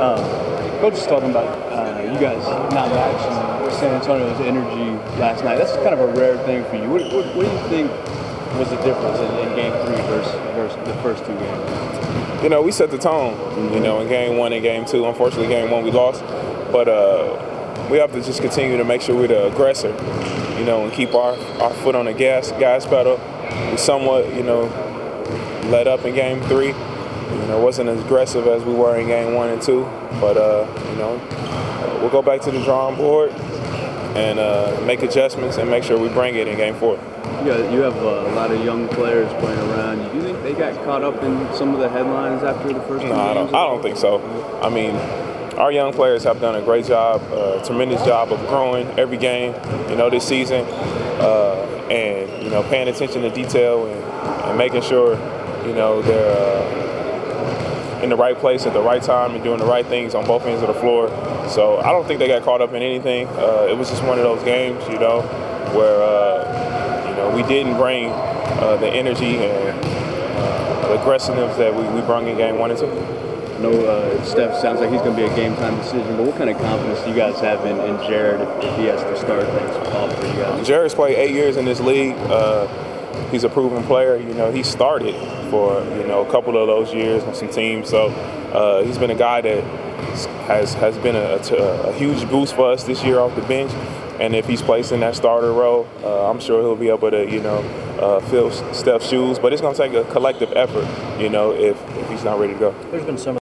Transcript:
Um, Coach was talking about uh, you guys not matching San Antonio's energy last night. That's kind of a rare thing for you. What, what, what do you think was the difference in, in Game Three versus, versus the first two games? You know, we set the tone. You know, in Game One and Game Two. Unfortunately, Game One we lost, but uh, we have to just continue to make sure we're the aggressor. You know, and keep our, our foot on the gas gas pedal. We somewhat, you know, let up in Game Three you know, wasn't as aggressive as we were in game one and two, but uh, you know, we'll go back to the drawing board and uh, make adjustments and make sure we bring it in game four. Yeah, you have a lot of young players playing around. Do you think they got caught up in some of the headlines after the first? No, I don't. I don't think so. I mean, our young players have done a great job, a tremendous job of growing every game. You know, this season, uh, and you know, paying attention to detail and, and making sure you know they're uh, in the right place at the right time and doing the right things on both ends of the floor. So I don't think they got caught up in anything. Uh, it was just one of those games, you know, where uh, you know we didn't bring uh, the energy and uh, the aggressiveness that we, we brought in game one and two. No, uh, Steph sounds like he's going to be a game time decision, but what kind of confidence do you guys have in, in Jarrett if, if, he has to start things off for you guys? Jarrett's played eight years in this league. He's a proven player. You know, he started for you know a couple of those years on some teams, so uh, he's been a guy that has has been a, a, a, huge boost for us this year off the bench. And if he's placed in that starter role, uh, I'm sure he'll be able to, you know, uh, fill Steph's shoes. But it's going to take a collective effort, you know, if, if he's not ready to go. There's been some